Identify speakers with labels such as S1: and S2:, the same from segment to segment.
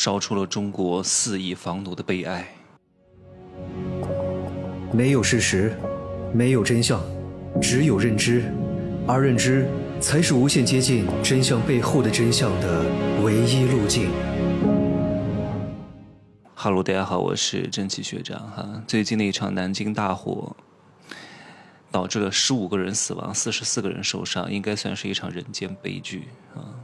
S1: 烧出了中国四亿房奴的悲哀。
S2: 没有事实，没有真相，只有认知，而认知才是无限接近真相背后的真相的唯一路径。
S1: 哈喽，大家好，我是真奇学长哈。最近的一场南京大火，导致了十五个人死亡，四十四个人受伤，应该算是一场人间悲剧啊。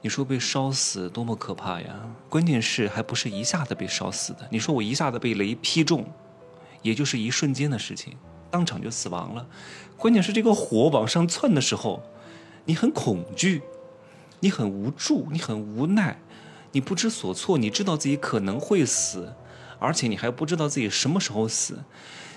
S1: 你说被烧死多么可怕呀！关键是还不是一下子被烧死的。你说我一下子被雷劈中，也就是一瞬间的事情，当场就死亡了。关键是这个火往上窜的时候，你很恐惧，你很无助，你很无奈。你不知所措，你知道自己可能会死，而且你还不知道自己什么时候死。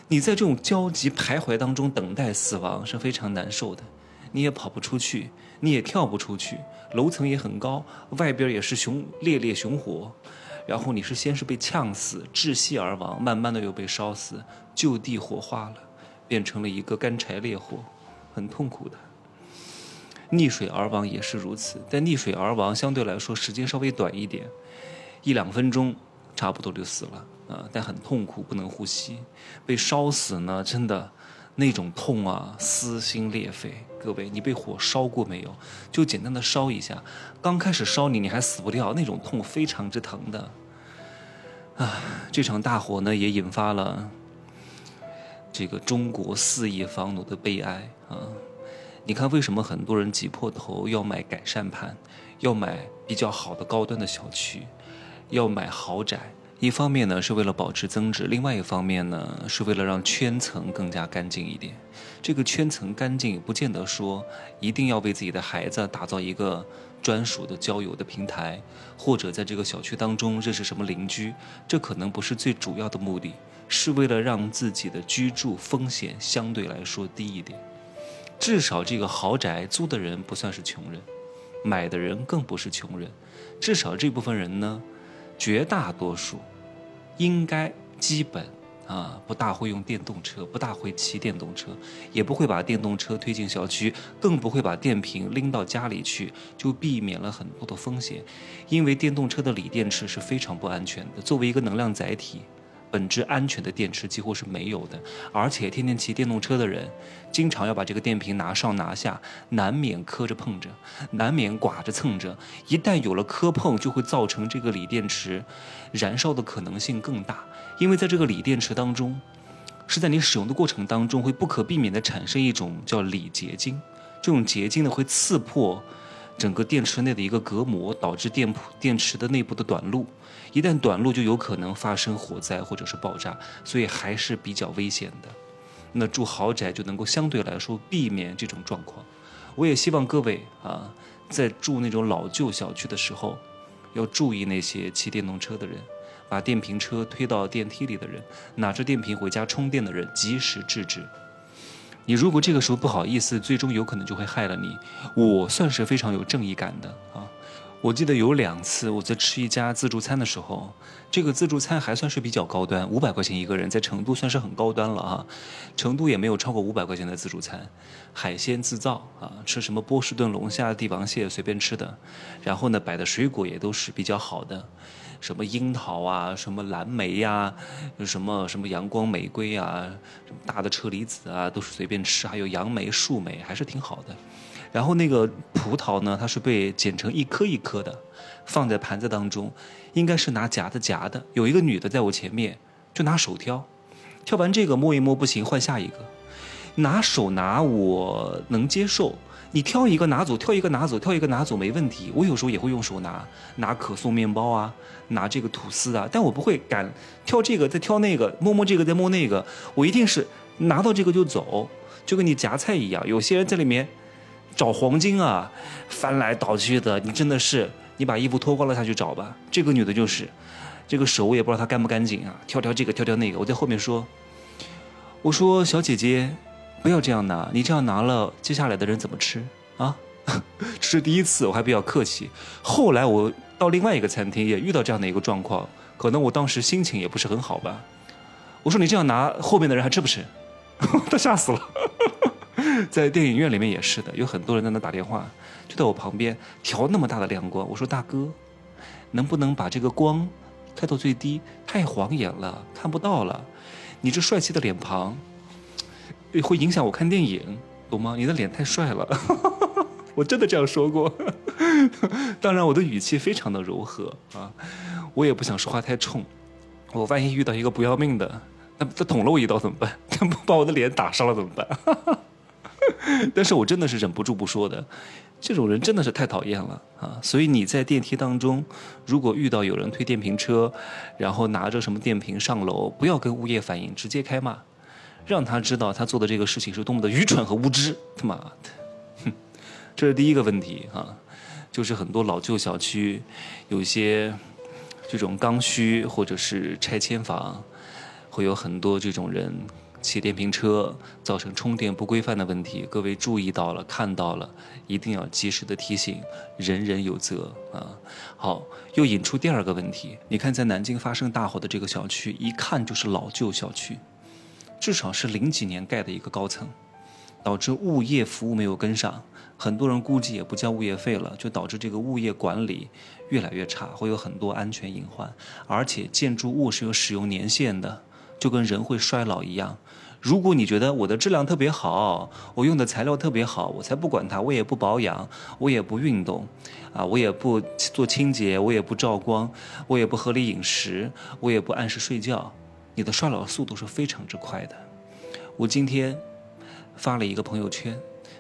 S1: 你在这种焦急徘徊当中等待死亡是非常难受的。你也跑不出去，你也跳不出去，楼层也很高，外边也是熊烈烈熊火。然后你是先是被呛死，窒息而亡，慢慢的又被烧死，就地火化了，变成了一个干柴烈火，很痛苦的。溺水而亡也是如此，但溺水而亡相对来说时间稍微短一点，一两分钟差不多就死了啊，但很痛苦，不能呼吸。被烧死呢，真的那种痛啊，撕心裂肺。各位，你被火烧过没有？就简单的烧一下，刚开始烧你，你还死不掉，那种痛非常之疼的。啊，这场大火呢，也引发了这个中国四亿房奴的悲哀啊。你看，为什么很多人挤破头要买改善盘，要买比较好的高端的小区，要买豪宅？一方面呢是为了保持增值，另外一方面呢是为了让圈层更加干净一点。这个圈层干净，也不见得说一定要为自己的孩子打造一个专属的交友的平台，或者在这个小区当中认识什么邻居，这可能不是最主要的目的，是为了让自己的居住风险相对来说低一点。至少这个豪宅租的人不算是穷人，买的人更不是穷人。至少这部分人呢，绝大多数应该基本啊不大会用电动车，不大会骑电动车，也不会把电动车推进小区，更不会把电瓶拎到家里去，就避免了很多的风险。因为电动车的锂电池是非常不安全的，作为一个能量载体。本质安全的电池几乎是没有的，而且天天骑电动车的人，经常要把这个电瓶拿上拿下，难免磕着碰着，难免刮着蹭着。一旦有了磕碰，就会造成这个锂电池燃烧的可能性更大，因为在这个锂电池当中，是在你使用的过程当中会不可避免的产生一种叫锂结晶，这种结晶呢会刺破。整个电池内的一个隔膜，导致电电池的内部的短路，一旦短路就有可能发生火灾或者是爆炸，所以还是比较危险的。那住豪宅就能够相对来说避免这种状况。我也希望各位啊，在住那种老旧小区的时候，要注意那些骑电动车的人，把电瓶车推到电梯里的人，拿着电瓶回家充电的人，及时制止。你如果这个时候不好意思，最终有可能就会害了你。我算是非常有正义感的啊！我记得有两次我在吃一家自助餐的时候，这个自助餐还算是比较高端，五百块钱一个人，在成都算是很高端了啊。成都也没有超过五百块钱的自助餐，海鲜自造啊，吃什么波士顿龙虾、帝王蟹随便吃的，然后呢摆的水果也都是比较好的。什么樱桃啊，什么蓝莓呀，什么什么阳光玫瑰啊，什么大的车厘子啊，都是随便吃。还有杨梅、树莓，还是挺好的。然后那个葡萄呢，它是被剪成一颗一颗的，放在盘子当中，应该是拿夹子夹的。有一个女的在我前面，就拿手挑，挑完这个摸一摸不行，换下一个。拿手拿我能接受。你挑一个拿走，挑一个拿走，挑一个拿走没问题。我有时候也会用手拿，拿可颂面包啊，拿这个吐司啊，但我不会敢挑这个再挑那个，摸摸这个再摸那个。我一定是拿到这个就走，就跟你夹菜一样。有些人在里面找黄金啊，翻来倒去的，你真的是你把衣服脱光了下去找吧。这个女的就是，这个手我也不知道她干不干净啊，挑挑这个挑挑那个。我在后面说，我说小姐姐。不要这样拿，你这样拿了，接下来的人怎么吃啊？这是第一次，我还比较客气。后来我到另外一个餐厅也遇到这样的一个状况，可能我当时心情也不是很好吧。我说你这样拿，后面的人还吃不吃？他吓死了。在电影院里面也是的，有很多人在那打电话，就在我旁边调那么大的亮光。我说大哥，能不能把这个光开到最低？太晃眼了，看不到了。你这帅气的脸庞，会影响我看电影，懂吗？你的脸太帅了，我真的这样说过。当然，我的语气非常的柔和啊，我也不想说话太冲。我万一遇到一个不要命的，那他捅了我一刀怎么办？他把我的脸打伤了怎么办？但是我真的是忍不住不说的，这种人真的是太讨厌了啊！所以你在电梯当中，如果遇到有人推电瓶车，然后拿着什么电瓶上楼，不要跟物业反映，直接开骂，让他知道他做的这个事情是多么的愚蠢和无知。他妈的，哼，这是第一个问题啊，就是很多老旧小区，有些这种刚需或者是拆迁房，会有很多这种人。骑电瓶车造成充电不规范的问题，各位注意到了，看到了，一定要及时的提醒，人人有责啊！好，又引出第二个问题，你看在南京发生大火的这个小区，一看就是老旧小区，至少是零几年盖的一个高层，导致物业服务没有跟上，很多人估计也不交物业费了，就导致这个物业管理越来越差，会有很多安全隐患，而且建筑物是有使用年限的。就跟人会衰老一样，如果你觉得我的质量特别好，我用的材料特别好，我才不管它，我也不保养，我也不运动，啊，我也不做清洁，我也不照光，我也不合理饮食，我也不按时睡觉，你的衰老速度是非常之快的。我今天发了一个朋友圈，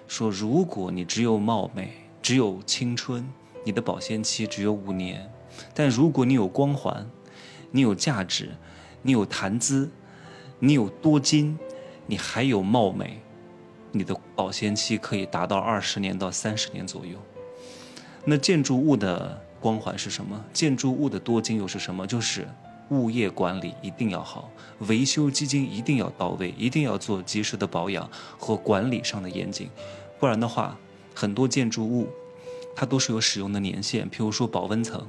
S1: 说如果你只有貌美，只有青春，你的保鲜期只有五年，但如果你有光环，你有价值。你有谈资，你有多金，你还有貌美，你的保鲜期可以达到二十年到三十年左右。那建筑物的光环是什么？建筑物的多金又是什么？就是物业管理一定要好，维修基金一定要到位，一定要做及时的保养和管理上的严谨。不然的话，很多建筑物它都是有使用的年限，譬如说保温层，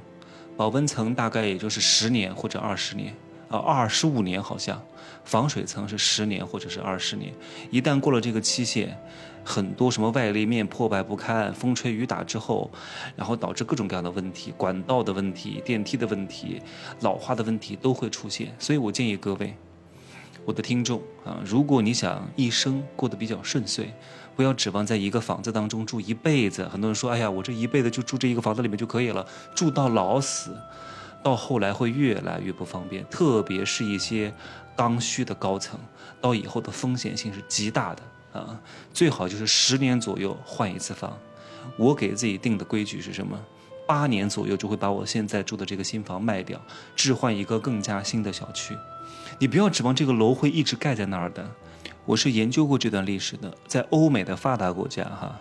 S1: 保温层大概也就是十年或者二十年。呃，二十五年好像，防水层是十年或者是二十年，一旦过了这个期限，很多什么外立面破败不堪，风吹雨打之后，然后导致各种各样的问题，管道的问题、电梯的问题、老化的问题都会出现。所以我建议各位，我的听众啊，如果你想一生过得比较顺遂，不要指望在一个房子当中住一辈子。很多人说，哎呀，我这一辈子就住这一个房子里面就可以了，住到老死。到后来会越来越不方便，特别是一些刚需的高层，到以后的风险性是极大的啊！最好就是十年左右换一次房。我给自己定的规矩是什么？八年左右就会把我现在住的这个新房卖掉，置换一个更加新的小区。你不要指望这个楼会一直盖在那儿的。我是研究过这段历史的，在欧美的发达国家，哈。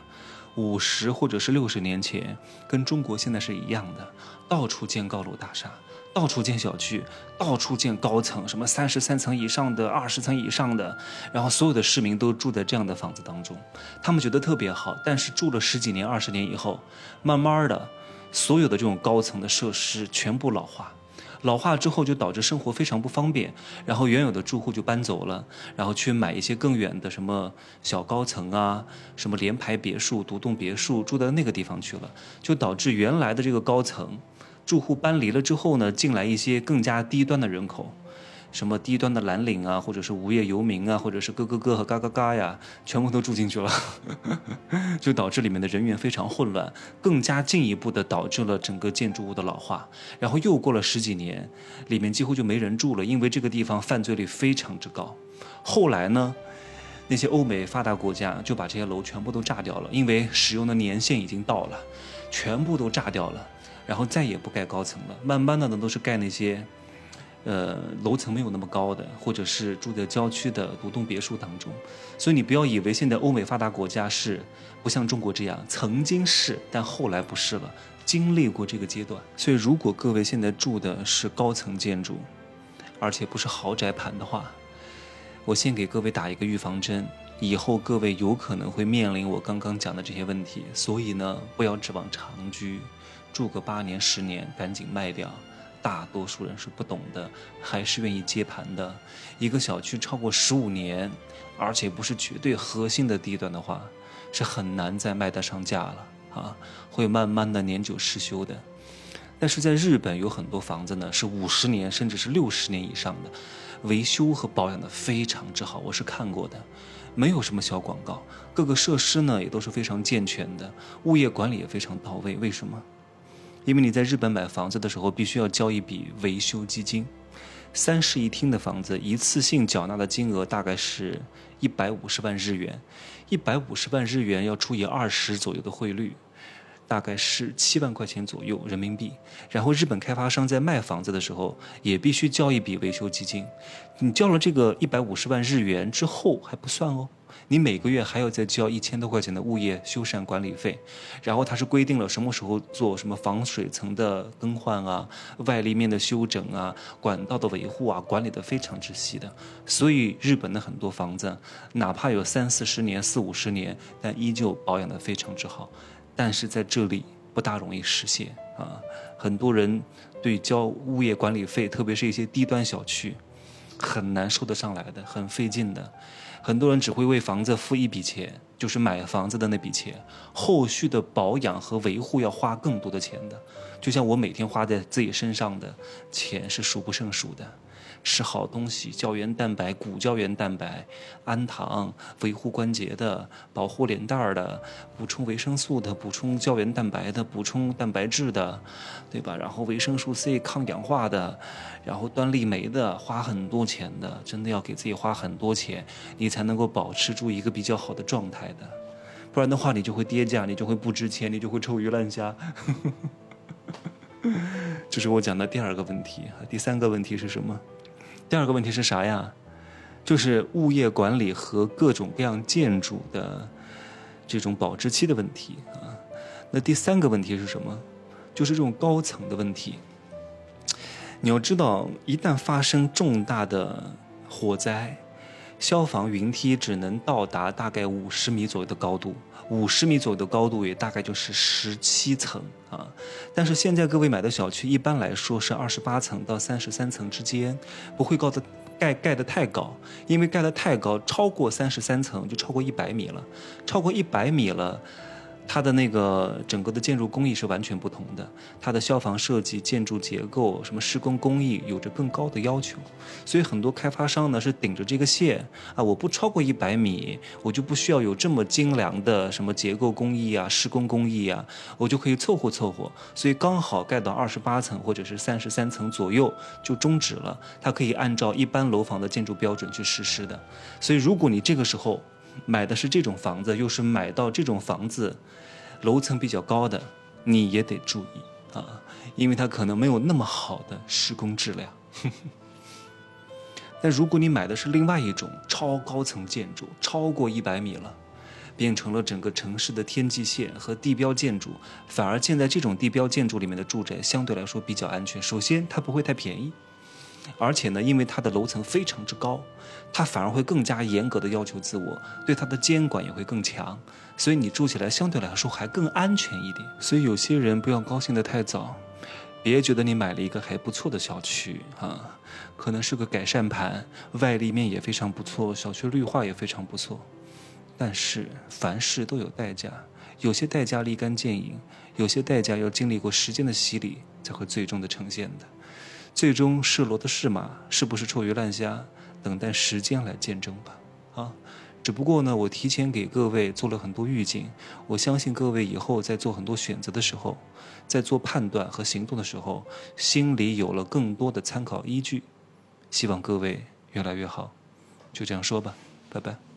S1: 五十或者是六十年前，跟中国现在是一样的，到处建高楼大厦，到处建小区，到处建高层，什么三十三层以上的、二十层以上的，然后所有的市民都住在这样的房子当中，他们觉得特别好。但是住了十几年、二十年以后，慢慢的，所有的这种高层的设施全部老化。老化之后就导致生活非常不方便，然后原有的住户就搬走了，然后去买一些更远的什么小高层啊，什么联排别墅、独栋别墅，住到那个地方去了，就导致原来的这个高层住户搬离了之后呢，进来一些更加低端的人口。什么低端的蓝领啊，或者是无业游民啊，或者是咯咯咯和嘎嘎嘎呀，全部都住进去了，就导致里面的人员非常混乱，更加进一步的导致了整个建筑物的老化。然后又过了十几年，里面几乎就没人住了，因为这个地方犯罪率非常之高。后来呢，那些欧美发达国家就把这些楼全部都炸掉了，因为使用的年限已经到了，全部都炸掉了，然后再也不盖高层了，慢慢的呢都是盖那些。呃，楼层没有那么高的，或者是住在郊区的独栋别墅当中，所以你不要以为现在欧美发达国家是不像中国这样，曾经是，但后来不是了，经历过这个阶段。所以，如果各位现在住的是高层建筑，而且不是豪宅盘的话，我先给各位打一个预防针，以后各位有可能会面临我刚刚讲的这些问题。所以呢，不要指望长居，住个八年十年，赶紧卖掉。大多数人是不懂的，还是愿意接盘的。一个小区超过十五年，而且不是绝对核心的地段的话，是很难再卖得上价了啊，会慢慢的年久失修的。但是在日本有很多房子呢是五十年甚至是六十年以上的，维修和保养的非常之好，我是看过的，没有什么小广告，各个设施呢也都是非常健全的，物业管理也非常到位。为什么？因为你在日本买房子的时候必须要交一笔维修基金，三室一厅的房子一次性缴纳的金额大概是一百五十万日元，一百五十万日元要除以二十左右的汇率。大概是七万块钱左右人民币，然后日本开发商在卖房子的时候也必须交一笔维修基金，你交了这个一百五十万日元之后还不算哦，你每个月还要再交一千多块钱的物业修缮管理费，然后它是规定了什么时候做什么防水层的更换啊、外立面的修整啊、管道的维护啊，管理的非常之细的，所以日本的很多房子哪怕有三四十年、四五十年，但依旧保养的非常之好。但是在这里不大容易实现啊！很多人对交物业管理费，特别是一些低端小区，很难收得上来的，很费劲的。很多人只会为房子付一笔钱，就是买房子的那笔钱，后续的保养和维护要花更多的钱的。就像我每天花在自己身上的钱是数不胜数的。吃好东西，胶原蛋白、骨胶原蛋白、氨糖，维护关节的，保护脸蛋儿的，补充维生素的，补充胶原蛋白的，补充蛋白质的，对吧？然后维生素 C 抗氧化的，然后端粒酶的，花很多钱的，真的要给自己花很多钱，你才能够保持住一个比较好的状态的，不然的话你就会跌价，你就会不值钱，你就会臭鱼烂虾。这是我讲的第二个问题，第三个问题是什么？第二个问题是啥呀？就是物业管理和各种各样建筑的这种保质期的问题啊。那第三个问题是什么？就是这种高层的问题。你要知道，一旦发生重大的火灾，消防云梯只能到达大概五十米左右的高度，五十米左右的高度也大概就是十七层啊。但是现在各位买的小区一般来说是二十八层到三十三层之间，不会高的盖盖的太高，因为盖的太高，超过三十三层就超过一百米了，超过一百米了。它的那个整个的建筑工艺是完全不同的，它的消防设计、建筑结构、什么施工工艺有着更高的要求，所以很多开发商呢是顶着这个线啊，我不超过一百米，我就不需要有这么精良的什么结构工艺啊、施工工艺啊，我就可以凑合凑合，所以刚好盖到二十八层或者是三十三层左右就终止了，它可以按照一般楼房的建筑标准去实施的，所以如果你这个时候。买的是这种房子，又是买到这种房子，楼层比较高的，你也得注意啊，因为它可能没有那么好的施工质量。但如果你买的是另外一种超高层建筑，超过一百米了，变成了整个城市的天际线和地标建筑，反而建在这种地标建筑里面的住宅相对来说比较安全。首先，它不会太便宜。而且呢，因为它的楼层非常之高，它反而会更加严格的要求自我，对它的监管也会更强，所以你住起来相对来说还更安全一点。所以有些人不要高兴得太早，别觉得你买了一个还不错的小区啊，可能是个改善盘，外立面也非常不错，小区绿化也非常不错，但是凡事都有代价，有些代价立竿见影，有些代价要经历过时间的洗礼才会最终的呈现的。最终是骡的是马，是不是臭鱼烂虾，等待时间来见证吧。啊，只不过呢，我提前给各位做了很多预警，我相信各位以后在做很多选择的时候，在做判断和行动的时候，心里有了更多的参考依据。希望各位越来越好，就这样说吧，拜拜。